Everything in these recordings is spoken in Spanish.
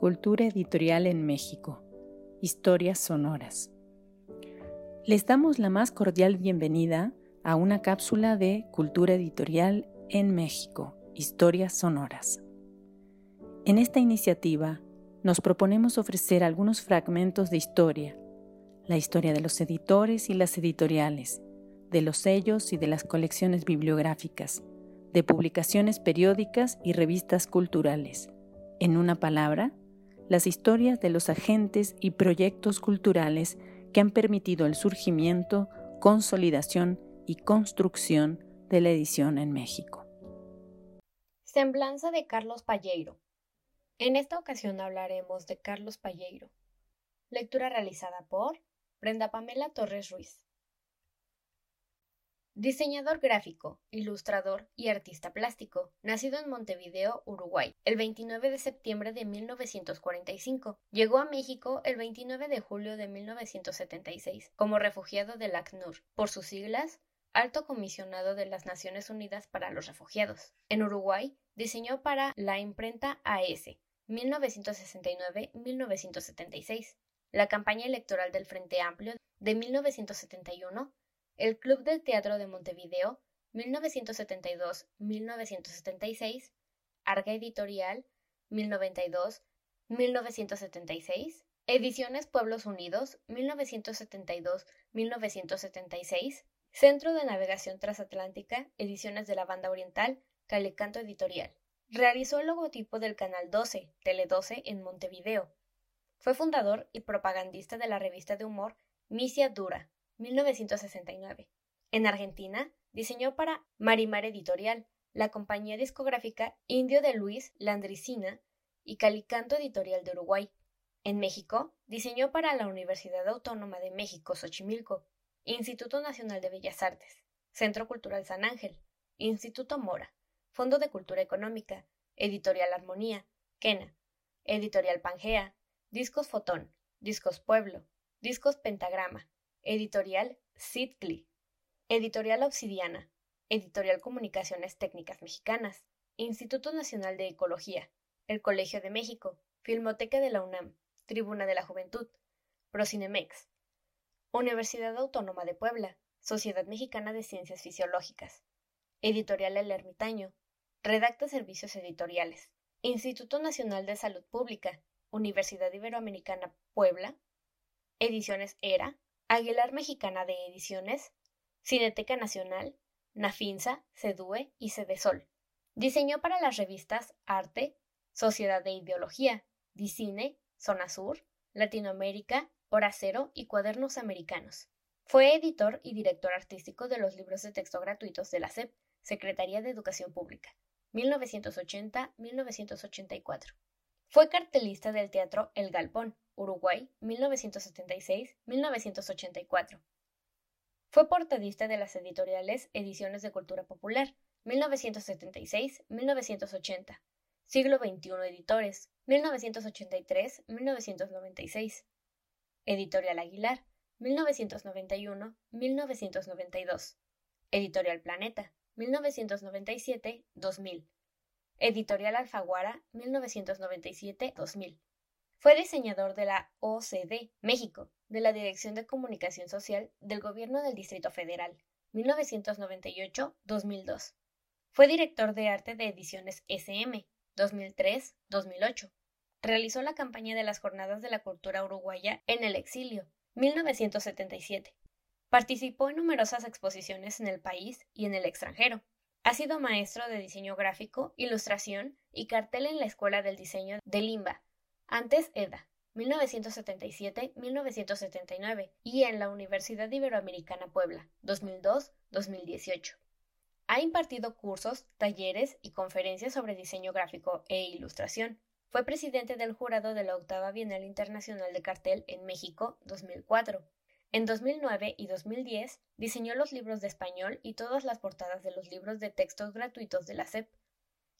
Cultura Editorial en México. Historias sonoras. Les damos la más cordial bienvenida a una cápsula de Cultura Editorial en México. Historias sonoras. En esta iniciativa nos proponemos ofrecer algunos fragmentos de historia, la historia de los editores y las editoriales, de los sellos y de las colecciones bibliográficas, de publicaciones periódicas y revistas culturales. En una palabra, las historias de los agentes y proyectos culturales que han permitido el surgimiento, consolidación y construcción de la edición en México. Semblanza de Carlos Palleiro. En esta ocasión hablaremos de Carlos Palleiro. Lectura realizada por Brenda Pamela Torres Ruiz. Diseñador gráfico, ilustrador y artista plástico, nacido en Montevideo, Uruguay, el 29 de septiembre de 1945. Llegó a México el 29 de julio de 1976 como refugiado del ACNUR, por sus siglas Alto Comisionado de las Naciones Unidas para los Refugiados. En Uruguay, diseñó para la imprenta AS 1969-1976, la campaña electoral del Frente Amplio de 1971 el Club del Teatro de Montevideo, 1972-1976, Arga Editorial, 1092-1976, Ediciones Pueblos Unidos, 1972-1976, Centro de Navegación Transatlántica, Ediciones de la Banda Oriental, Calicanto Editorial. Realizó el logotipo del Canal 12, Tele 12 en Montevideo. Fue fundador y propagandista de la revista de humor Misia Dura, 1969. En Argentina, diseñó para Marimar Editorial, la compañía discográfica Indio de Luis Landricina y Calicanto Editorial de Uruguay. En México, diseñó para la Universidad Autónoma de México Xochimilco, Instituto Nacional de Bellas Artes, Centro Cultural San Ángel, Instituto Mora, Fondo de Cultura Económica, Editorial Armonía, Quena, Editorial Pangea, Discos Fotón, Discos Pueblo, Discos Pentagrama, Editorial Sidley, Editorial Obsidiana, Editorial Comunicaciones Técnicas Mexicanas, Instituto Nacional de Ecología, el Colegio de México, Filmoteca de la UNAM, Tribuna de la Juventud, Procinemex, Universidad Autónoma de Puebla, Sociedad Mexicana de Ciencias Fisiológicas, Editorial El Ermitaño, Redacta Servicios Editoriales, Instituto Nacional de Salud Pública, Universidad Iberoamericana Puebla, Ediciones ERA, Aguilar Mexicana de Ediciones, Cineteca Nacional, Nafinsa, Cedue y Cedesol. Diseñó para las revistas Arte, Sociedad de Ideología, Dicine, Zona Sur, Latinoamérica, Hora Cero y Cuadernos Americanos. Fue editor y director artístico de los libros de texto gratuitos de la SEP, Secretaría de Educación Pública, 1980-1984. Fue cartelista del teatro El Galpón, Uruguay, 1976-1984. Fue portadista de las editoriales Ediciones de Cultura Popular, 1976-1980, Siglo XXI Editores, 1983-1996, Editorial Aguilar, 1991-1992, Editorial Planeta, 1997-2000, Editorial Alfaguara 1997-2000. Fue diseñador de la OCDE, México, de la Dirección de Comunicación Social del Gobierno del Distrito Federal, 1998-2002. Fue director de arte de ediciones SM, 2003-2008. Realizó la campaña de las Jornadas de la Cultura Uruguaya en el exilio, 1977. Participó en numerosas exposiciones en el país y en el extranjero. Ha sido maestro de diseño gráfico, ilustración y cartel en la Escuela del Diseño de Limba, antes EDA, 1977-1979, y en la Universidad Iberoamericana Puebla, 2002-2018. Ha impartido cursos, talleres y conferencias sobre diseño gráfico e ilustración. Fue presidente del jurado de la octava Bienal Internacional de Cartel en México 2004 en 2009 y 2010 diseñó los libros de español y todas las portadas de los libros de textos gratuitos de la SEP.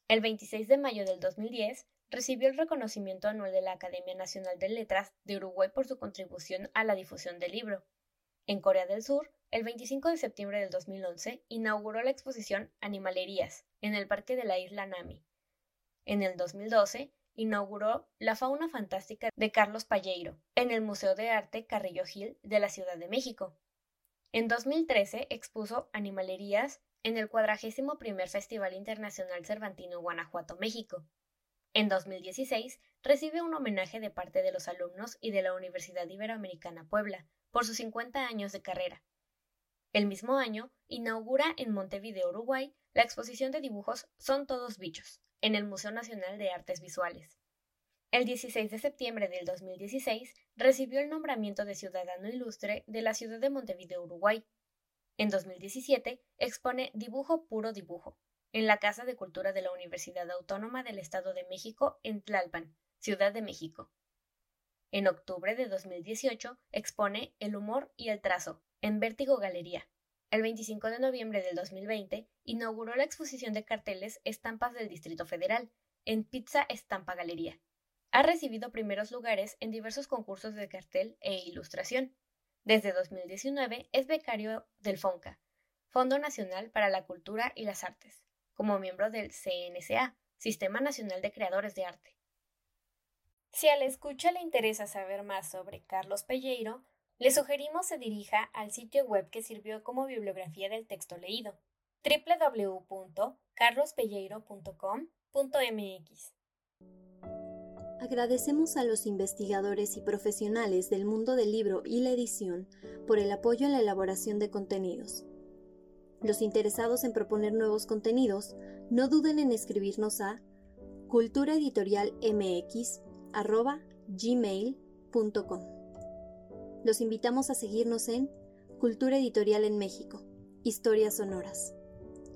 El 26 de mayo del 2010 recibió el reconocimiento anual de la Academia Nacional de Letras de Uruguay por su contribución a la difusión del libro. En Corea del Sur, el 25 de septiembre del 2011, inauguró la exposición Animalerías en el Parque de la isla Nami. En el 2012, inauguró la fauna fantástica de Carlos Palleiro en el Museo de Arte Carrillo Gil de la Ciudad de México. En 2013 expuso animalerías en el 41 Festival Internacional Cervantino Guanajuato, México. En 2016 recibe un homenaje de parte de los alumnos y de la Universidad Iberoamericana Puebla por sus 50 años de carrera. El mismo año inaugura en Montevideo, Uruguay, la exposición de dibujos Son todos bichos, en el Museo Nacional de Artes Visuales. El 16 de septiembre del 2016 recibió el nombramiento de Ciudadano Ilustre de la ciudad de Montevideo, Uruguay. En 2017 expone Dibujo Puro Dibujo en la Casa de Cultura de la Universidad Autónoma del Estado de México en Tlalpan, Ciudad de México. En octubre de 2018 expone El humor y el trazo en Vértigo Galería. El 25 de noviembre del 2020 inauguró la exposición de carteles Estampas del Distrito Federal en Pizza Estampa Galería. Ha recibido primeros lugares en diversos concursos de cartel e ilustración. Desde 2019 es becario del FONCA, Fondo Nacional para la Cultura y las Artes, como miembro del CNCA, Sistema Nacional de Creadores de Arte. Si a la escucha le interesa saber más sobre Carlos Pelleiro, le sugerimos se dirija al sitio web que sirvió como bibliografía del texto leído, www.carlospelleiro.com.mx. Agradecemos a los investigadores y profesionales del mundo del libro y la edición por el apoyo en la elaboración de contenidos. Los interesados en proponer nuevos contenidos, no duden en escribirnos a culturaeditorialmx.gmail.com. Los invitamos a seguirnos en Cultura Editorial en México, Historias Sonoras.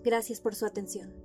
Gracias por su atención.